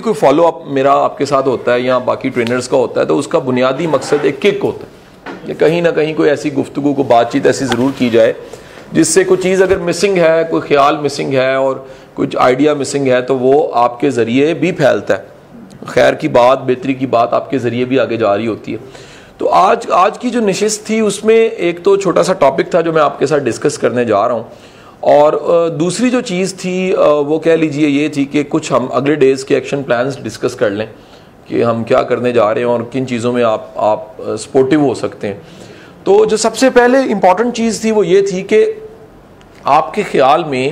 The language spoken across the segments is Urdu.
بھی کوئی فالو اپ میرا آپ کے ساتھ ہوتا ہے یا باقی ٹرینرز کا ہوتا ہے تو اس کا بنیادی مقصد ایک کک ہوتا ہے کہ کہیں نہ کہیں کوئی ایسی گفتگو کو بات چیت ایسی ضرور کی جائے جس سے کوئی چیز اگر مسنگ ہے، کوئی خیال مسنگ ہے اور کچھ آئیڈیا مسنگ ہے تو وہ آپ کے ذریعے بھی پھیلتا ہے۔ خیر کی بات، بہتری کی بات آپ کے ذریعے بھی آگے جا رہی ہوتی ہے۔ تو آج آج کی جو نشست تھی، اس میں ایک تو چھوٹا سا ٹاپک تھا جو میں آپ کے ساتھ ڈسکس کرنے جا رہا ہوں۔ اور دوسری جو چیز تھی وہ کہہ لیجیے یہ تھی کہ کچھ ہم اگلے ڈیز کے ایکشن پلانز ڈسکس کر لیں کہ ہم کیا کرنے جا رہے ہیں اور کن چیزوں میں آپ آپ سپورٹیو ہو سکتے ہیں۔ تو جو سب سے پہلے امپورٹنٹ چیز تھی وہ یہ تھی کہ آپ کے خیال میں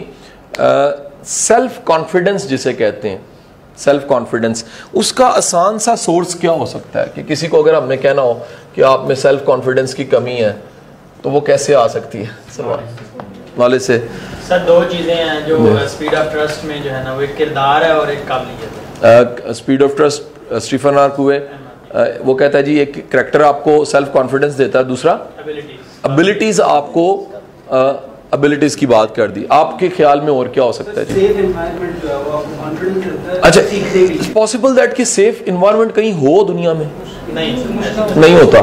سیلف کانفیڈنس جسے کہتے ہیں سیلف کانفیڈنس اس کا آسان سا سورس کیا ہو سکتا ہے کہ کسی کو اگر ہم نے کہنا ہو کہ آپ میں سیلف کانفیڈنس کی کمی ہے، تو وہ کیسے آ سکتی ہے؟ والے سے۔ سر دو چیزیں ہیں جو سپیڈ آف ٹرسٹ میں جو ہے نا وہ ایک کردار ہے اور ایک قابلیت ہے۔ سپیڈ آف ٹرسٹ اسٹیفن آرک ہوئے۔ وہ کہتا ہے جی ایک کریکٹر آپ کو سیلف کانفیڈنس دیتا ہے۔ دوسرا ابیلٹیز آپ کو ابیلٹیز کی بات کر دی۔ آپ کے خیال میں اور کیا ہو سکتا ہے جی؟ اچھا پاسبل دیٹ کہ سیف انوائرمنٹ کہیں ہو دنیا میں؟ نہیں ہوتا۔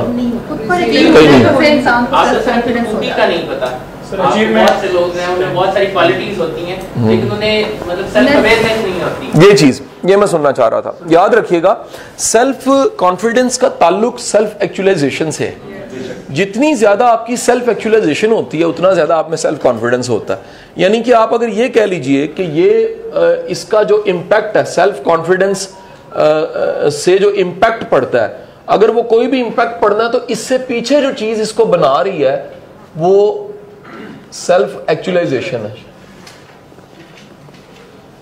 یہ چیز یہ میں سننا چاہ رہا تھا۔ یاد رکھیے گا سیلف کانفیڈنس کا تعلق سیلف ایکچولیزیشن سے جتنی زیادہ آپ کی سیلف ایکچولیزیشن ہوتی ہے اتنا زیادہ آپ میں سیلف کانفیڈنس ہوتا ہے۔ یعنی کہ آپ اگر یہ کہہ لیجیے کہ یہ اس کا جو امپیکٹ ہے سیلف کانفیڈنس سے جو امپیکٹ پڑتا ہے اگر وہ کوئی بھی امپیکٹ پڑنا ہے تو اس سے پیچھے جو چیز اس کو بنا رہی ہے وہ سیلف ایکچولیزیشن ہے.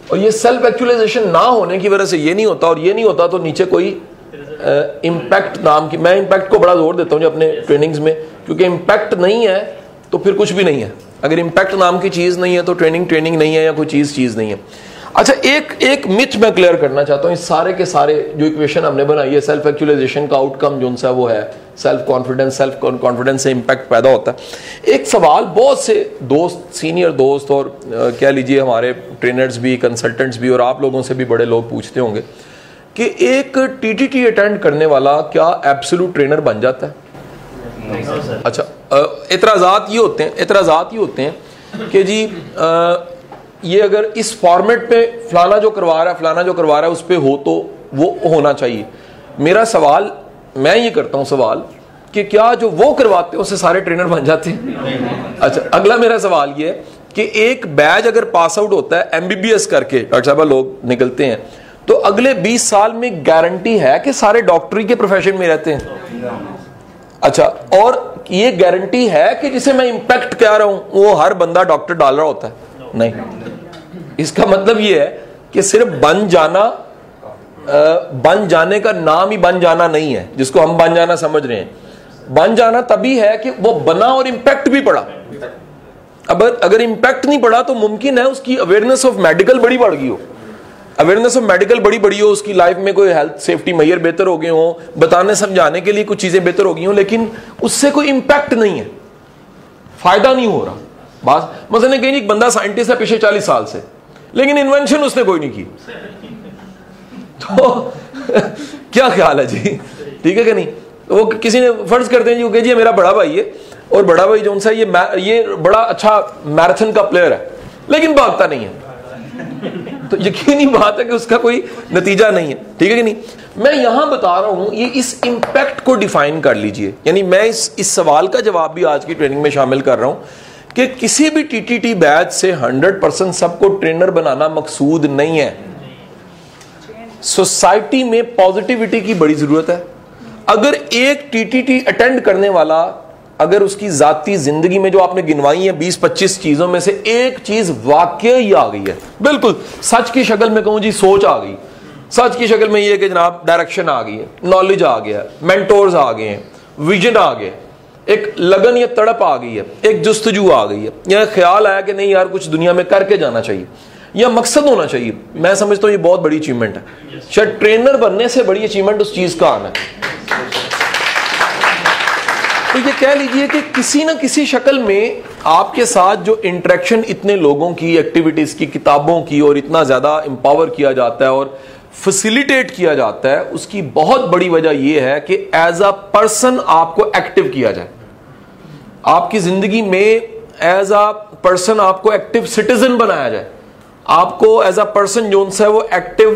اور یہ سیلف ایکچولیزیشن نہ ہونے کی وجہ سے یہ نہیں ہوتا اور یہ نہیں ہوتا تو نیچے کوئی امپیکٹ نام کی میں امپیکٹ کو بڑا زور دیتا ہوں جو اپنے ٹریننگز میں، کیونکہ امپیکٹ نہیں ہے تو پھر کچھ بھی نہیں ہے۔ اگر امپیکٹ نام کی چیز نہیں ہے تو ٹریننگ ٹریننگ نہیں ہے یا کوئی چیز چیز نہیں ہے۔ اچھا ایک ایک متھ میں کلیئر کرنا چاہتا ہوں، اس سارے کے سارے جو اکویشن ہم نے بنائی ہے سیلف ایکچولیزیشن کا آؤٹ کم جو سا وہ ہے۔ سیلف کانفیڈنس سیلف کانفیڈنس سے امپیکٹ پیدا ہوتا ہے۔ ایک سوال بہت سے دوست سینئر دوست اور کہہ لیجیے ہمارے ٹرینرز بھی کنسلٹنٹس بھی اور آپ لوگوں سے بھی بڑے لوگ پوچھتے ہوں گے کہ ایک ٹی ٹی ٹی اٹینڈ کرنے والا کیا ایبسلوٹ ٹرینر بن جاتا ہے؟ اچھا اعتراضات یہ ہوتے ہیں، اعتراضات یہ ہوتے ہیں کہ جی یہ اگر اس فارمیٹ پہ فلانا جو کروا رہا ہے، فلانا جو کروا رہا ہے، اس پہ ہو تو وہ ہونا چاہیے۔ میرا سوال میں یہ کرتا ہوں سوال کہ کیا جو وہ کرواتے ہیں اس سے سارے ٹرینر بن جاتے ہیں؟ اچھا اگلا میرا سوال یہ ہے کہ ایک بیج اگر پاس آؤٹ ہوتا ہے ایم بی بی ایس کر کے ڈاکٹر صاحب لوگ نکلتے ہیں، تو اگلے بیس سال میں گارنٹی ہے کہ سارے ڈاکٹری کے پروفیشن میں رہتے ہیں؟ اچھا اور یہ گارنٹی ہے کہ جسے میں امپیکٹ کہہ رہا ہوں، وہ ہر بندہ ڈاکٹر ڈال رہا ہوتا ہے؟ نہیں۔ اس کا مطلب یہ ہے کہ صرف بن جانا بن جانے کا نام ہی بن جانا نہیں ہے، جس کو ہم بن جانا سمجھ رہے ہیں۔ بن جانا تبھی ہے کہ وہ بنا اور امپیکٹ بھی پڑا۔ اب اگر امپیکٹ نہیں پڑا تو ممکن ہے اس کی اویئرنیس آف میڈیکل بڑی بڑھ گئی ہو۔ اویئرنیس آف میڈیکل بڑی بڑی ہو، اس کی لائف میں کوئی ہیلتھ سیفٹی میئر بہتر ہو گئے ہوں، بتانے سمجھانے کے لیے کچھ چیزیں بہتر ہو گئی ہوں، لیکن اس سے کوئی امپیکٹ نہیں ہے۔ فائدہ نہیں ہو رہا۔ بات مثلا کہ ایک بندہ سائنٹسٹ ہے پچھلے چالیس سال سے، لیکن انوینشن اس نے کوئی نہیں کی۔ تو کیا خیال ہے جی؟ ٹھیک ہے کہ نہیں؟ وہ کسی نے فرض کرتے ہیں جی کہ جی میرا بڑا بھائی ہے اور بڑا بھائی جو سا یہ بڑا اچھا میراتھن کا پلیئر ہے، لیکن بھاگتا نہیں ہے۔ تو یقینی بات ہے کہ اس کا کوئی نتیجہ نہیں ہے۔ ٹھیک ہے کہ نہیں؟ میں یہاں بتا رہا ہوں، یہ اس امپیکٹ کو ڈیفائن کر لیجیے۔ یعنی میں اس اس سوال کا جواب بھی آج کی ٹریننگ میں شامل کر رہا ہوں کہ کسی بھی ٹی ٹی ٹی بیچ سے ہنڈریڈ پرسینٹ سب کو ٹرینر بنانا مقصود نہیں ہے۔ سوسائٹی میں پازیٹیوٹی کی بڑی ضرورت ہے۔ اگر ایک ٹی ٹی ٹی اٹینڈ کرنے والا، اگر اس کی ذاتی زندگی میں جو آپ نے گنوائی ہے بیس پچیس چیزوں میں سے ایک چیز واقع ہی آ گئی ہے۔ بالکل، سچ کی شکل میں کہوں جی سوچ آ گئی۔ سچ کی شکل میں یہ کہ جناب ڈائریکشن آ گئی ہے نالج آ گیا مینٹورز آ گئے ہیں ویژن آ گئے ایک لگن یا تڑپ آ گئی ہے، ایک جستجو آ گئی ہے۔ یا خیال آیا کہ نہیں یار، کچھ دنیا میں کر کے جانا چاہیے۔ یا مقصد ہونا چاہیے۔ میں سمجھتا ہوں یہ بہت بڑی اچیومنٹ ہے۔ شاید ٹرینر بننے سے بڑی اچیومنٹ اس چیز کا آنا۔ ہے تو یہ کہہ لیجیے کہ کسی نہ کسی شکل میں آپ کے ساتھ جو انٹریکشن اتنے لوگوں کی ایکٹیویٹیز کی، کتابوں کی اور اتنا زیادہ امپاور کیا جاتا ہے اور فسیلیٹیٹ کیا جاتا ہے، اس کی بہت بڑی وجہ یہ ہے کہ ایز اے پرسن آپ کو ایکٹیو کیا جائے۔ آپ کی زندگی میں ایز اے پرسن آپ کو ایکٹیو سٹیزن بنایا جائے۔ آپ کو ایز اے پرسن جو ہے وہ ایکٹیو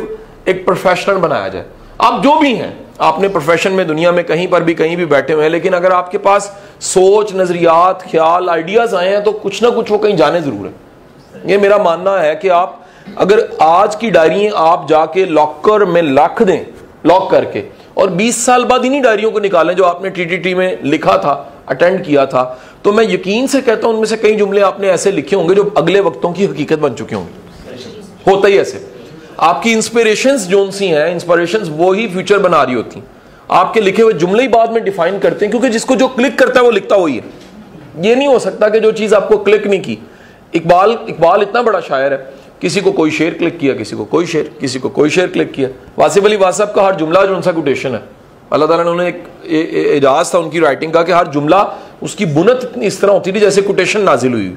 ایک پروفیشنل بنایا جائے۔ آپ جو بھی ہیں، آپ نے پروفیشن میں دنیا میں کہیں پر بھی کہیں بھی بیٹھے ہوئے ہیں، لیکن اگر آپ کے پاس سوچ، نظریات، خیال آئیڈیاز آئے ہیں تو کچھ نہ کچھ وہ کہیں جانے ضرور ہے یہ میرا ماننا ہے کہ آپ اگر آج کی ڈائری آپ جا کے لاکر میں لکھ دیں لاک کر کے، اور بیس سال بعد انہیں ڈائریوں کو نکالیں جو آپ نے ٹی ٹی ٹی میں لکھا تھا اٹینڈ کیا تھا، تو میں یقین سے کہتا ہوں ان میں سے کئی جملے آپ نے ایسے لکھے ہوں گے جو اگلے وقتوں کی حقیقت بن چکے ہوں گے۔ ہوتا ہی ایسے۔ آپ کی انسپریشنز جو سی ہیں انسپریشنز وہی فیوچر بنا رہی ہوتی۔ ہیں آپ کے لکھے ہوئے جملے ہی بعد میں ڈیفائن کرتے ہیں، کیونکہ جس کو جو کلک کرتا ہے وہ لکھتا وہی ہے۔ یہ نہیں ہو سکتا کہ جو چیز آپ کو کلک نہیں کی۔ اقبال اقبال اتنا بڑا شاعر ہے۔ کسی کو کوئی شعر کلک کیا، کسی کو کوئی شعر، کسی کو کوئی شعر کلک کیا۔ واسف علی واسف کا ہر جملہ جو ان سا کوٹیشن ہے۔ اللہ تعالیٰ نے ایک اعجاز تھا ان کی رائٹنگ کا کہ ہر جملہ اس کی بنت اس طرح ہوتی تھی جیسے کوٹیشن نازل ہوئی ہوئی۔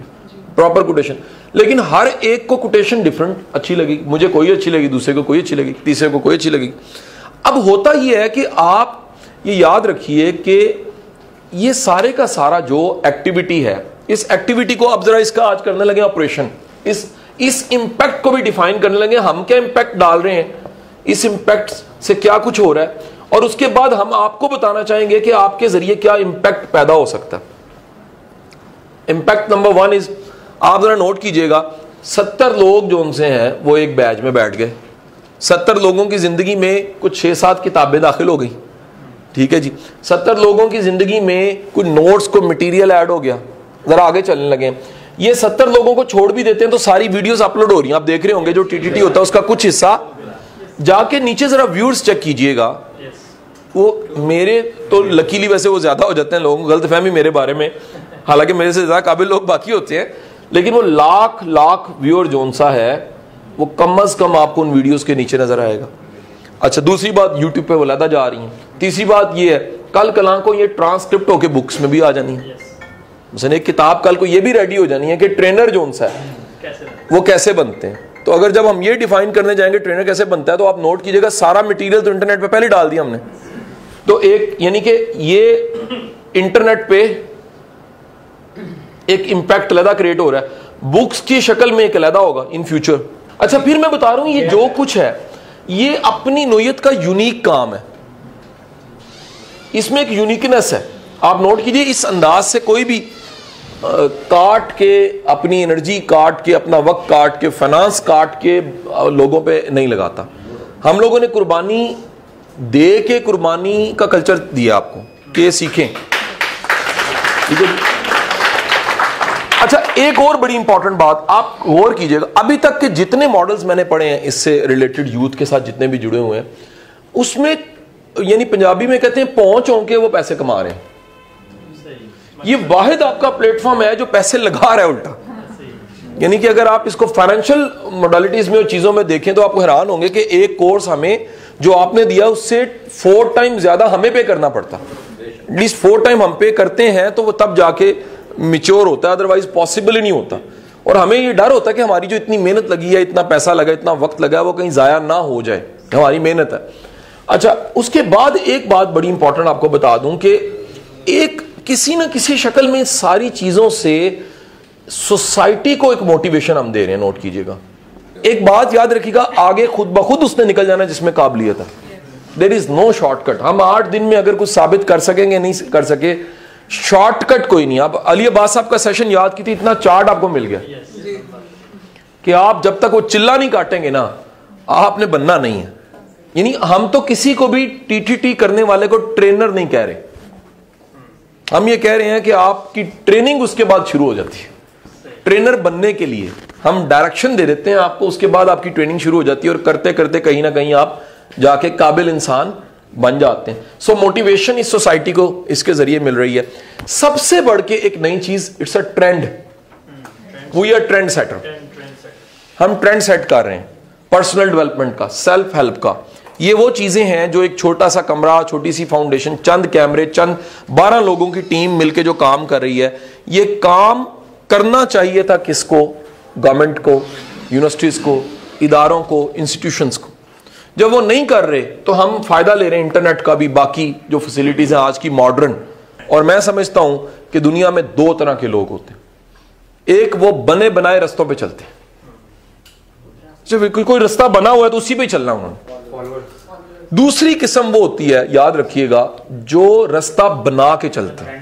پراپر کوٹیشن لیکن ہر ایک کو کوٹیشن ڈفرنٹ اچھی لگی۔ مجھے کوئی اچھی لگی، دوسرے کو کوئی اچھی لگی، تیسرے کو کوئی اچھی لگی۔ اب ہوتا یہ ہے کہ آپ یہ یاد رکھیے کہ یہ سارے کا سارا جو ایکٹیویٹی ہے، اس ایکٹیویٹی کو اب ذرا اس کا آج کرنے لگے آپریشن اس اس امپیکٹ کو بھی ڈیفائن کرنے لگے۔ ہم کیا امپیکٹ ڈال رہے ہیں؟ اس امپیکٹ سے کیا کچھ ہو رہا ہے؟ اور اس کے بعد ہم آپ کو بتانا چاہیں گے کہ آپ کے ذریعے کیا امپیکٹ پیدا ہو سکتا ہے۔ امپیکٹ نمبر ون از آپ ذرا نوٹ کیجیے گا، ستر لوگ جو ان سے ہیں، وہ ایک بیچ میں بیٹھ گئے۔ ستر لوگوں کی زندگی میں کچھ چھ سات کتابیں داخل ہو گئی ٹھیک ہے جی۔ ستر لوگوں کی زندگی میں کچھ نوٹس کو مٹیریل ایڈ ہو گیا۔ ذرا آگے چلنے لگے۔ یہ ستر لوگوں کو چھوڑ بھی دیتے ہیں تو ساری ویڈیوز اپلوڈ ہو رہی ہیں۔ آپ دیکھ رہے ہوں گے جو ٹی ٹی ٹی ہوتا ہے، اس کا کچھ حصہ۔ جا کے نیچے ذرا ویورز چیک کیجیے گا۔ وہ میرے تو لکیلی ویسے وہ زیادہ ہو جاتے ہیں، لوگوں کو غلط فہمی میرے بارے میں۔ حالانکہ میرے سے زیادہ قابل لوگ باقی ہوتے ہیں۔ لیکن وہ لاکھ لاکھ ویور جون سا ہے وہ کم از کم آپ کو ان ویڈیوز کے نیچے نظر آئے گا۔ اچھا دوسری بات یوٹیوب پہ ولادہ جا رہی ہیں۔ تیسری بات یہ ہے کل کلان کو یہ ٹرانسکرپٹ ہو کے بکس میں بھی آ جانی ہے مثلا ایک کتاب کل کو یہ بھی ریڈی ہو جانی ہے کہ ٹرینر جون سا ہے وہ کیسے بنتے ہیں؟ تو اگر جب ہم یہ ڈیفائن کرنے جائیں گے ٹرینر کیسے بنتا ہے تو آپ نوٹ کیجیے گا سارا مٹیریل تو انٹرنیٹ پہ پہلے ڈال دیا ہم نے۔ تو ایک یعنی کہ یہ انٹرنیٹ پہ ایک امپیکٹ علیحدہ کریٹ ہو رہا ہے۔ بکس کی شکل میں ایک علیحدہ ہوگا ان فیوچر اچھا پھر میں بتا رہا ہوں، یہ جو کچھ ہے، یہ اپنی نوعیت کا یونیک کام ہے۔ اس میں ایک یونیکنس ہے۔ آپ نوٹ کیجیے، اس انداز سے کوئی بھی کاٹ کے اپنی انرجی کاٹ کے اپنا وقت، کاٹ کے فنانس کاٹ کے لوگوں پہ نہیں لگاتا۔ ہم لوگوں نے قربانی دے کے قربانی کا کلچر دیا آپ کو، کہ سیکھیں۔ ٹھیک ہے جی؟ ایک اور بڑی امپورٹنٹ بات آپ غور کیجیے گا۔ ابھی تک کے جتنے ماڈلز میں نے پڑھے ہیں اس سے ریلیٹڈ یوتھ کے ساتھ جتنے بھی جڑے ہوئے ہیں، اس میں یعنی پنجابی میں کہتے ہیں پہنچ ہوں کے وہ پیسے کما رہے ہیں۔ یہ واحد آپ کا پلیٹ فارم ہے جو پیسے لگا رہا ہے الٹا۔ یعنی کہ اگر آپ اس کو فائنینشیل موڈلٹیز میں اور چیزوں میں دیکھیں تو آپ کو حیران ہوں گے کہ ایک کورس ہمیں جو آپ نے دیا اس سے فور ٹائم زیادہ ہمیں پے کرنا پڑتا۔ ایٹ لیسٹ فور ٹائم ہم پے کرتے ہیں تو وہ تب جا کے میچور ہوتا ہے ادروائز پاسبل ہی نہیں ہوتا. اور ہمیں یہ ڈر ہوتا ہے کہ ہماری جو اتنی محنت لگی ہے، اتنا پیسہ لگا اتنا وقت لگا وہ کہیں ضائع نہ ہو جائے. ہماری محنت ہے. اچھا اس کے بعد ایک بات بڑی امپورٹنٹ آپ کو بتا دوں کہ ایک کسی نہ کسی شکل میں ساری چیزوں سے سوسائٹی کو ایک موٹیویشن ہم دے رہے ہیں نوٹ کیجیے گا. ایک بات یاد رکھیے گا، آگے خود بخود اس نے نکل جانا جس میں قابلیت ہے. دیر از نو شارٹ کٹ ہم آٹھ دن میں اگر کچھ ثابت کر سکیں گے، نہیں کر سکے شارٹ کٹ کوئی نہیں. آپ علی عباس صاحب کا سیشن یاد کی تھی، اتنا چارٹ آپ کو مل گیا کہ آپ جب تک وہ چلا نہیں کاٹیں گے نا، آپ نے بننا نہیں ہے۔ یعنی ہم تو کسی کو بھی ٹی ٹی ٹی کرنے والے کو ٹرینر نہیں کہہ رہے۔ ہم یہ کہہ رہے ہیں کہ آپ کی ٹریننگ اس کے بعد شروع ہو جاتی ہے۔ ٹرینر بننے کے لیے ہم ڈائریکشن دے دیتے ہیں، آپ کو اس کے بعد آپ کی ٹریننگ شروع ہو جاتی ہے اور کرتے کرتے کہیں نہ کہیں آپ جا کے قابل انسان بن جاتے ہیں۔ سو موٹیویشن اس سوسائٹی کو اس کے ذریعے مل رہی ہے۔ سب سے بڑھ کے ایک نئی چیز it's a trend we are trend setter ہم ٹرینڈ سیٹ کر رہے ہیں پرسنل ڈیولپمنٹ کا سیلف ہیلپ کا۔ یہ وہ چیزیں ہیں جو ایک چھوٹا سا کمرہ، چھوٹی سی فاؤنڈیشن چند کیمرے، چند بارہ لوگوں کی ٹیم مل کے جو کام کر رہی ہے۔ یہ کام کرنا چاہیے تھا کس کو؟ گورنمنٹ کو یونیورسٹیز کو، اداروں کو انسٹیٹیوشنس کو۔ جب وہ نہیں کر رہے تو ہم فائدہ لے رہے ہیں انٹرنیٹ کا بھی، باقی جو فیسلٹیز ہیں آج کی ماڈرن اور میں سمجھتا ہوں کہ دنیا میں دو طرح کے لوگ ہوتے ہیں۔ ایک وہ بنے بنائے رستوں پہ چلتے ہیں۔ جب کوئی رستہ بنا ہوا ہے تو اسی پہ چلنا انہوں نے۔ دوسری قسم وہ ہوتی ہے، یاد رکھیے گا، جو رستہ بنا کے چلتے ہیں۔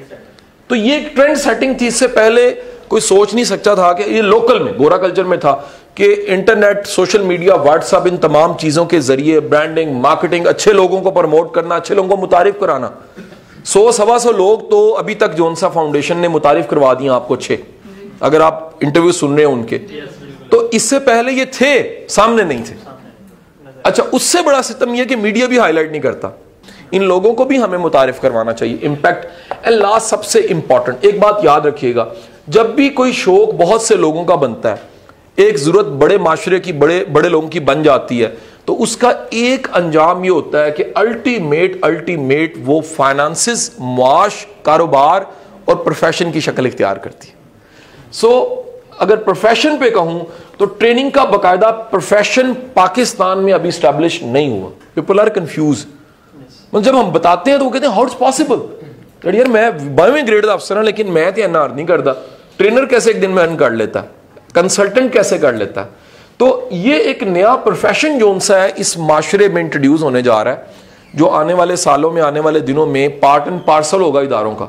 تو یہ ایک ٹرینڈ سیٹنگ تھی، اس سے پہلے کوئی سوچ نہیں سکتا تھا کہ یہ لوکل میں، گورا کلچر میں تھا۔ کہ internet, social media WhatsApp ان تمام چیزوں کے ذریعے برانڈنگ مارکیٹنگ اچھے لوگوں کو پروموٹ کرنا، اچھے لوگوں کو متعارف کرانا۔ سو سوا سو لوگ تو ابھی تک جونسا فاؤنڈیشن نے متعارف کروا دیا آپ کو اچھے اگر آپ انٹرویو سن رہے ہیں ان کے۔ تو اس سے پہلے یہ تھے، سامنے نہیں تھے۔ اچھا اس سے بڑا ستم یہ کہ میڈیا بھی ہائی لائٹ نہیں کرتا۔ ان لوگوں کو بھی ہمیں متعارف کروانا چاہیے۔ امپیکٹ لاسٹ سب سے امپورٹنٹ ایک بات یاد رکھیے گا، جب بھی کوئی شوق بہت سے لوگوں کا بنتا ہے ایک ضرورت بڑے معاشرے کی بڑے بڑے لوگوں کی بن جاتی ہے۔ تو اس کا ایک انجام یہ ہوتا ہے کہ الٹیمیٹ الٹیمیٹ وہ فائنانسز معاش کاروبار اور پروفیشن کی شکل اختیار کرتی ہے۔ سو so, اگر پروفیشن پہ کہوں تو ٹریننگ کا باقاعدہ پروفیشن پاکستان میں ابھی اسٹیبلش نہیں ہوا۔ پیپل آر کنفیوز جب ہم بتاتے ہیں تو وہ کہتے ہیں ہاؤ اٹس پاسبل یار میں بائیویں گریڈ کا افسر ہوں لیکن میں تو این آر نہیں کرتا۔ ٹرینر کیسے ایک دن میں ارن کر لیتا؟ ہے کنسلٹنٹ کیسے کر لیتا؟ ہے تو یہ ایک نیا پروفیشن جو سا ہے، اس معاشرے میں انٹروڈیوس ہونے جا رہا ہے۔ جو آنے والے سالوں میں، آنے والے دنوں میں پارٹ اینڈ پارسل ہوگا اداروں کا۔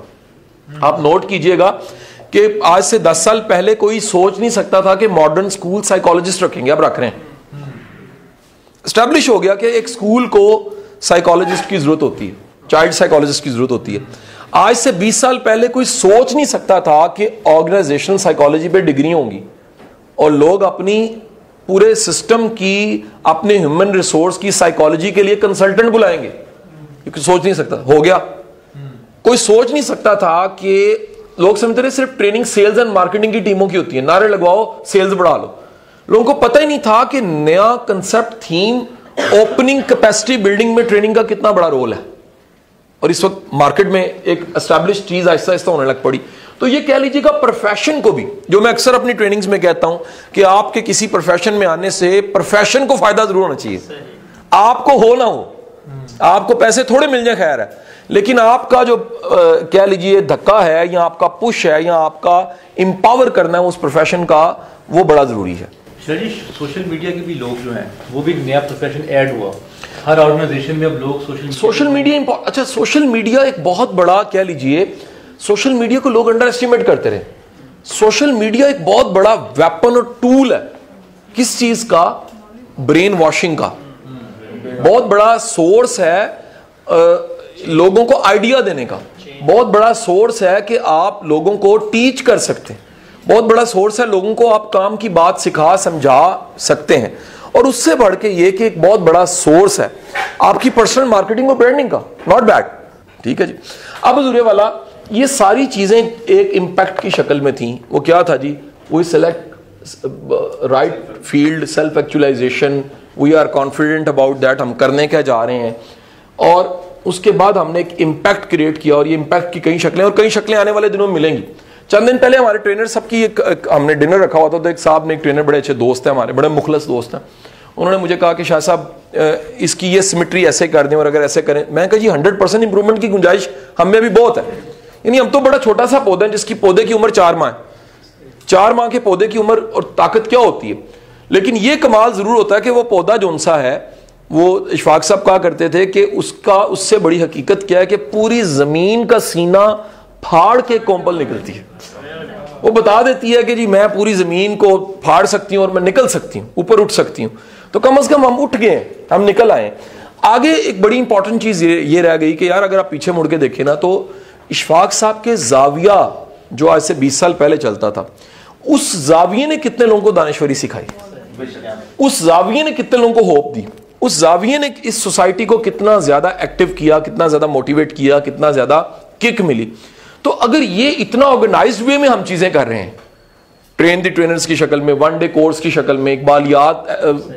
آپ نوٹ کیجیے گا کہ آج سے دس سال پہلے کوئی سوچ نہیں سکتا تھا کہ ماڈرن اسکول سائیکولوجسٹ رکھیں گے۔ اب رکھ رہے ہیں۔ اسٹیبلش ہو گیا کہ ایک اسکول کو سائیکولوجسٹ کی ضرورت ہوتی ہے۔ چائلڈ سائیکولوجسٹ کی ضرورت ہوتی ہے۔ آج سے بیس سال پہلے کوئی سوچ نہیں سکتا تھا کہ آرگنائزیشنل سائیکولوجی پہ ڈگری ہوں گی۔ اور لوگ اپنی پورے سسٹم کی، اپنے ہیومن ریسورس کی سائیکالوجی کے لیے کنسلٹنٹ بلائیں گے۔ سوچ نہیں سکتا۔ ہو گیا۔ کوئی سوچ نہیں سکتا تھا کہ لوگ سمجھتے رہے صرف ٹریننگ سیلز اینڈ مارکیٹنگ کی ٹیموں کی ہوتی ہے۔ نعرے لگواؤ سیلز بڑھا لو۔ لوگوں کو پتہ ہی نہیں تھا کہ نیا concept theme opening capacity building میں ٹریننگ کا کتنا بڑا رول ہے۔ اور اس وقت مارکیٹ میں ایک اسٹیبلش چیز آہستہ آہستہ ہونے لگ پڑی۔ تو یہ کہہ لیجیے گا پروفیشن کو بھی جو میں اکثر اپنی ٹریننگز میں کہتا ہوں کہ آپ کے کسی پروفیشن میں آنے سے پروفیشن کو فائدہ ضرور ہونا چاہیے۔ آپ کو ہو نہ ہو آپ کو پیسے تھوڑے مل جائیں خیر ہے لیکن آپ کا جو کہہ لیجیے دھکا ہے یا آپ کا پش ہے یا آپ کا امپاور کرنا ہے اس پروفیشن کا وہ بڑا ضروری ہے۔ سوشل میڈیا کے بھی لوگ جو ہیں وہ بھی نیا پروفیشن ایڈ ہوا۔ ہر آرگنائزیشن میں اب لوگ سوشل میڈیا اچھا سوشل میڈیا ایک بہت بڑا کہہ لیجیے سوشل میڈیا کو لوگ انڈر اسٹیمیٹ کرتے رہے۔ سوشل میڈیا ایک بہت بڑا ویپن اور ٹول ہے۔ کس چیز کا؟ برین واشنگ کا۔ بہت بڑا سورس ہے لوگوں کو آئیڈیا دینے کا۔ بہت بڑا سورس ہے کہ آپ لوگوں کو ٹیچ کر سکتے ہیں۔ بہت بڑا سورس ہے لوگوں کو آپ کام کی بات سکھا، سمجھا سکتے ہیں۔ اور اس سے بڑھ کے یہ کہ ایک بہت بڑا سورس ہے۔ آپ کی پرسنل مارکیٹنگ اور برانڈنگ کا۔ ناٹ بیڈ ٹھیک ہے جی۔ اب حضور والا یہ ساری چیزیں ایک امپیکٹ کی شکل میں تھیں۔ وہ کیا تھا جی؟ We select right field self actualisation we are confident about that ہم کرنے کیا جا رہے ہیں۔ اور اس کے بعد ہم نے ایک امپیکٹ کریٹ کیا اور یہ امپیکٹ کی کئی شکلیں اور کئی شکلیں آنے والے دنوں میں ملیں گی۔ چند دن پہلے ہمارے ٹرینر سب کی ایک ہم نے ڈنر رکھا ہوا تھا تو ایک صاحب نے ایک ٹرینر بڑے اچھے دوست ہیں ہمارے، بڑے مخلص دوست ہیں۔ انہوں نے مجھے کہا کہ شاہ صاحب uh, اس کی یہ سمٹری ایسے کر دیں اور اگر ایسے کریں۔ میں کہا جی ہنڈریڈ پرسینٹ امپرومنٹ کی گنجائش ہم میں بھی بہت ہے۔ یعنی ہم تو بڑا چھوٹا سا پودا ہے جس کی پودے کی عمر چار ماہ ہے۔ چار ماہ کے پودے کی عمر اور طاقت کیا ہوتی ہے؟ لیکن یہ کمال ضرور ہوتا ہے کہ وہ پودا جو سا ہے، وہ اشفاق صاحب کہا کرتے تھے کہ اس کا، اس سے بڑی حقیقت کیا ہے کہ پوری زمین کا سینہ پھاڑ کے کومپل نکلتی ہے۔ وہ بتا دیتی ہے کہ جی میں پوری زمین کو پھاڑ سکتی ہوں اور میں نکل سکتی ہوں، اوپر اٹھ سکتی ہوں۔ تو کم از کم ہم اٹھ گئے ہم نکل آئے آگے ایک بڑی امپورٹنٹ چیز یہ رہ گئی کہ یار اگر آپ پیچھے مڑ کے دیکھیں نا تو اشفاق صاحب کے زاویہ جو آج سے بیس سال پہلے چلتا تھا، اس زاویے نے کتنے لوگوں کو دانشوری سکھائی؟ اس زاویے نے کتنے لوگوں کو ہوپ دی؟ اس زاویے نے اس سوسائٹی کو کتنا زیادہ ایکٹیو کیا، کتنا زیادہ موٹیویٹ کیا، کتنا زیادہ کک ملی؟ تو اگر یہ اتنا آرگنائزڈ وے میں ہم چیزیں کر رہے ہیں ٹرین دی ٹرینرز کی شکل میں ون ڈے کورس کی شکل میں اقبالیات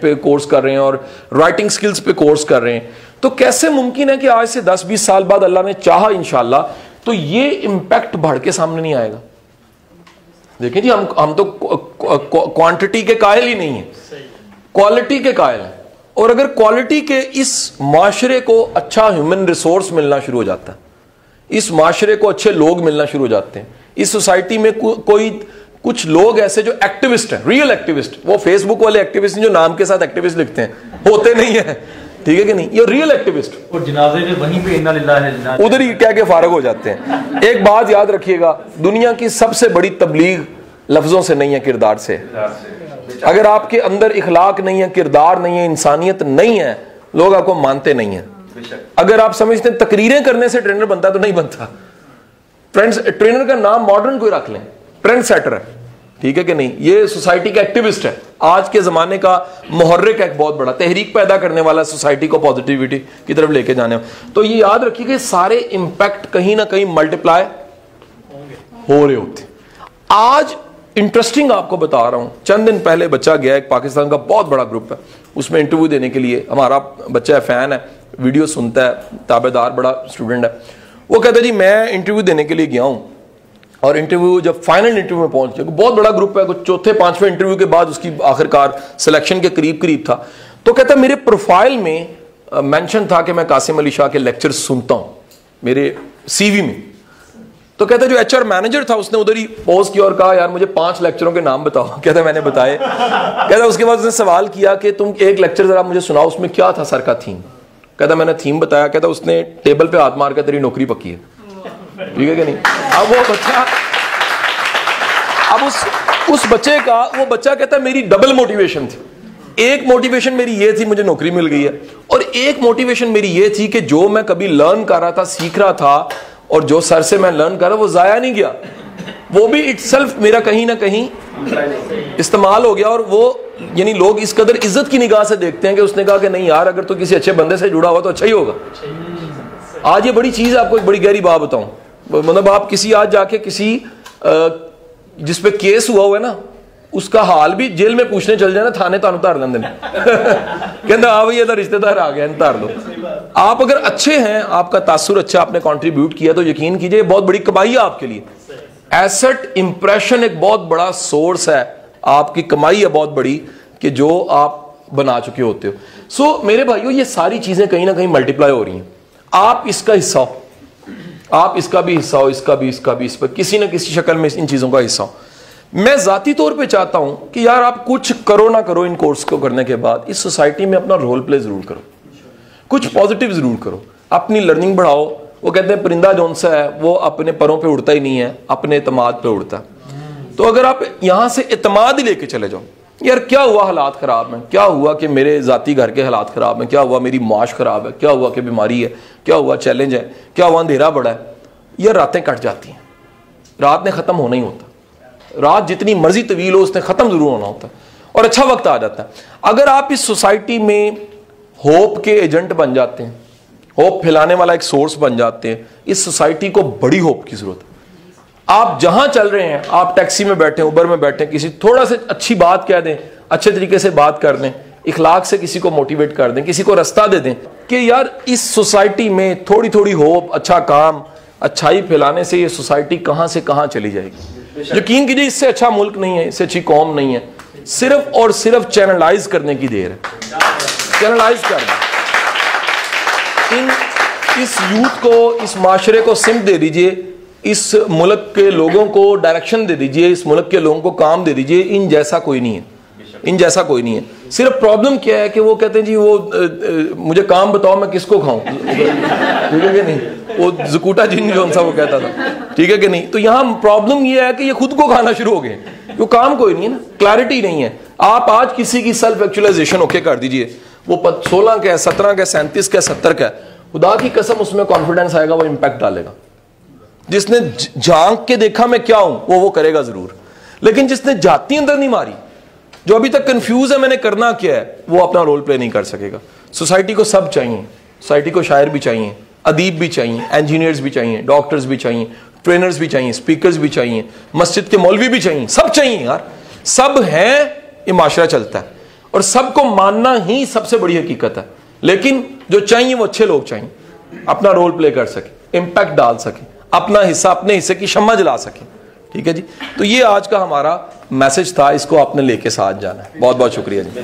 پہ کورس کر رہے ہیں اور رائٹنگ سکلز پہ کورس کر رہے ہیں، تو کیسے ممکن ہے کہ آج سے دس بیس سال بعد اللہ نے چاہا انشاءاللہ تو یہ امپیکٹ بڑھ کے سامنے نہیں آئے گا۔ دیکھیں جی ہم ہم تو کوانٹٹی کے قائل ہی نہیں ہیں۔ کوالٹی کے قائل ہیں۔ اور اگر کوالٹی کے اس معاشرے کو اچھا ہیومن ریسورس ملنا شروع ہو جاتا ہے، اس معاشرے کو اچھے لوگ ملنا شروع ہو جاتے ہیں۔ اس سوسائٹی میں کوئی کچھ لوگ ایسے جو ایکٹیوسٹ ہیں ریئل ایکٹیوسٹ وہ فیس بک والے ایکٹیوسٹ جو نام کے ساتھ ایکٹیوسٹ لکھتے ہیں۔ ہوتے نہیں ہیں۔ ٹھیک ہے کہ نہیں؟ یہ ریئل ایکٹیوسٹ اور جنازے میں وہیں پہ للہ ہے ادھر ہی کہہ کے فارغ ہو جاتے ہیں۔ ایک بات یاد رکھیے گا دنیا کی سب سے بڑی تبلیغ لفظوں سے نہیں ہے کردار سے۔ اگر آپ کے اندر اخلاق نہیں ہے کردار نہیں ہے انسانیت نہیں ہے لوگ آپ کو مانتے نہیں ہیں۔ اگر آپ سمجھتے ہیں تقریریں کرنے سے ٹرینر بنتا تو نہیں بنتا۔ ٹرینر کا نام ماڈرن کوئی رکھ لیں۔ ٹرینڈ سیٹر ہے۔ ٹھیک ہے کہ نہیں؟ یہ سوسائٹی کا ایکٹیوسٹ ہے۔ آج کے زمانے کا محرک ہے ایک بہت بڑا۔ تحریک پیدا کرنے والا سوسائٹی کو پازیٹیوٹی کی طرف لے کے جانے تو یہ یاد رکھیے کہ سارے امپیکٹ کہیں نہ کہیں ملٹیپلائی ہو رہے ہوتے آج انٹرسٹنگ آپ کو بتا رہا ہوں۔ چند دن پہلے بچہ گیا، ایک پاکستان کا بہت بڑا گروپ ہے۔ اس میں انٹرویو دینے کے لیے ہمارا بچہ فین ہے ویڈیو سنتا ہے تابے دار بڑا اسٹوڈنٹ ہے۔ وہ کہتا ہے جی میں انٹرویو دینے کے لیے گیا ہوں۔ اور انٹرویو جب فائنل انٹرویو میں پہنچ گیا، بہت بڑا گروپ ہے کچھ چوتھے، پانچویں انٹرویو کے بعد اس کی آخر کار سلیکشن کے قریب قریب تھا۔ تو کہتا ہے، میرے پروفائل میں مینشن تھا کہ میں قاسم علی شاہ کے لیکچر سنتا ہوں، میرے سی وی میں۔ تو کہتا جو ایچ آر مینیجر تھا، اس نے ادھر ہی پوز کیا اور کہا، یار، مجھے پانچ لیکچروں کے نام بتاؤ۔ کہتا میں نے بتائے۔ کہتا اس کے بعد اس نے سوال کیا کہ تم ایک لیکچر ذرا مجھے سناؤ، اس میں کیا تھا سر کا تھیم کہتا میں نے تھیم بتایا۔ کہتا اس نے ٹیبل پہ ہاتھ مار کے تیری نوکری پکی ہے۔ ٹھیک ہے کہ نہیں؟ اب وہ بچہ اب اس اس بچے کا وہ بچہ کہتا ہے میری ڈبل موٹیویشن تھی۔ ایک موٹیویشن میری یہ تھی، مجھے نوکری مل گئی ہے۔ اور ایک موٹیویشن میری یہ تھی کہ جو میں کبھی لرن کر رہا تھا، سیکھ رہا تھا، اور جو سر سے میں لرن کر رہا، وہ ضائع نہیں گیا وہ بھی اٹ سیلف میرا کہیں نہ کہیں استعمال ہو گیا۔ اور وہ یعنی لوگ اس قدر عزت کی نگاہ سے دیکھتے ہیں کہ اس نے کہا کہ نہیں یار، اگر تو کسی اچھے بندے سے جڑا ہوا تو اچھا ہی ہوگا۔ آج یہ بڑی چیز ہے، آپ کو ایک بڑی گہری بات بتاؤں۔ مطلب آپ کسی آج جا کے کسی جس پہ کیس ہوا ہوا ہے نا اس کا حال بھی جیل میں پوچھنے چل جائے نا تھانے تانو تار لیں کہنا آ بھائی یہ رشتے دار آ گیا تار دو آپ اگر اچھے ہیں آپ کا تاثر اچھا آپ نے کنٹریبیوٹ کیا تو یقین کیجیے بہت بڑی کمائی ہے آپ کے لیے۔ ایسٹ امپریشن ایک بہت بڑا سورس ہے۔ آپ کی کمائی ہے بہت بڑی کہ جو آپ بنا چکے ہوتے ہو۔ سو so, میرے بھائیو یہ ساری چیزیں کہیں نہ کہیں ملٹیپلائی ہو رہی ہیں۔ آپ اس کا حصہ ہو۔ آپ اس کا بھی حصہ ہو، اس کا بھی، اس کا بھی، اس پر کسی نہ کسی شکل میں ان چیزوں کا حصہ ہو۔ میں ذاتی طور پہ چاہتا ہوں کہ یار آپ کچھ کرو نہ کرو ان کورس کو کرنے کے بعد، اس سوسائٹی میں اپنا رول پلے ضرور کرو۔ کچھ پازیٹیو ضرور کرو۔ اپنی لرننگ بڑھاؤ۔ وہ کہتے ہیں پرندہ جون سا ہے، وہ اپنے پروں پہ اڑتا ہی نہیں ہے، اپنے اعتماد پہ اڑتا۔ ہے تو اگر آپ یہاں سے اعتماد ہی لے کے چلے جاؤ یار کیا ہوا حالات خراب ہیں؟ کیا ہوا کہ میرے ذاتی گھر کے حالات خراب ہیں؟ کیا ہوا میری معاش خراب ہے؟ کیا ہوا کہ بیماری ہے؟ کیا ہوا چیلنج ہے؟ کیا ہوا اندھیرا بڑا ہے؟ یہ راتیں کٹ جاتی ہیں۔ رات نے ختم ہونا ہی ہوتا۔ رات جتنی مرضی طویل ہو، اس نے ختم ضرور ہونا ہوتا۔ اور اچھا وقت آ جاتا۔ ہے اگر آپ اس سوسائٹی میں ہوپ کے ایجنٹ بن جاتے ہیں ہوپ پھیلانے والا ایک سورس بن جاتے ہیں، اس سوسائٹی کو بڑی ہوپ کی ضرورت ہے۔ آپ جہاں چل رہے ہیں، آپ ٹیکسی میں بیٹھے اوبر میں بیٹھے کسی تھوڑا سے اچھی بات کہہ دیں، اچھے طریقے سے بات کر دیں، اخلاق سے کسی کو موٹیویٹ کر دیں، کسی کو رستہ دے دیں کہ یار اس سوسائٹی میں تھوڑی تھوڑی ہوپ اچھا کام، اچھائی پھیلانے سے یہ سوسائٹی کہاں سے کہاں چلی جائے گی؟ یقین کیجیے اس سے اچھا ملک نہیں ہے، اس سے اچھی قوم نہیں ہے، صرف اور صرف چینلائز کرنے کی دیر ہے۔ چینلائز کر دیں۔ ان، اس یوتھ کو، اس معاشرے کو سمت دے دیجیے۔ اس ملک کے لوگوں کو ڈائریکشن دے دیجیے، اس ملک کے لوگوں کو کام دے دیجیے، ان جیسا کوئی نہیں ہے۔ ان جیسا کوئی نہیں ہے۔ صرف پرابلم کیا ہے کہ وہ کہتے ہیں جی وہ مجھے کام بتاؤ، میں کس کو کھاؤں؟ ٹھیک ہے کہ نہیں؟ وہ زکوٹا جن جو سا وہ کہتا تھا۔ ٹھیک ہے کہ نہیں؟ تو یہاں پرابلم یہ ہے کہ یہ خود کو کھانا شروع ہو گئے۔ کیوں کام کوئی نہیں ہے نا۔ کلیرٹی نہیں ہے۔ آپ آج کسی کی سیلف ایکچولائزیشن اوکے کر دیجیے۔ وہ سولہ کا ہے، سترہ کا سینتیس کا ستر کا ہے۔ خدا کی قسم اس میں کانفیڈنس آئے گا، وہ امپیکٹ ڈالے گا۔ جس نے جھانک کے دیکھا میں کیا ہوں؟ وہ وہ کرے گا ضرور۔ لیکن جس نے جاتی اندر نہیں ماری، جو ابھی تک کنفیوز ہے، میں نے کرنا کیا ہے، وہ اپنا رول پلے نہیں کر سکے گا۔ سوسائٹی کو سب چاہیے سوسائٹی کو شاعر بھی چاہیے، ادیب بھی چاہیے انجینئرز بھی چاہیے ڈاکٹرز بھی چاہیے ٹرینرز بھی چاہیے اسپیکرز بھی چاہیے، مسجد کے مولوی بھی چاہیے، سب چاہیے یار۔ سب ہیں، یہ معاشرہ چلتا ہے۔ اور سب کو ماننا ہی سب سے بڑی حقیقت ہے۔ لیکن جو چاہیے، وہ اچھے لوگ چاہیے، اپنا رول پلے کر سکے امپیکٹ ڈال سکے۔ اپنا حصہ، اپنے حصے کی شمع جلا سکیں۔ ٹھیک ہے جی؟ تو یہ آج کا ہمارا میسج تھا، اس کو آپ نے لے کے ساتھ جانا ہے۔ بہت بہت شکریہ جی۔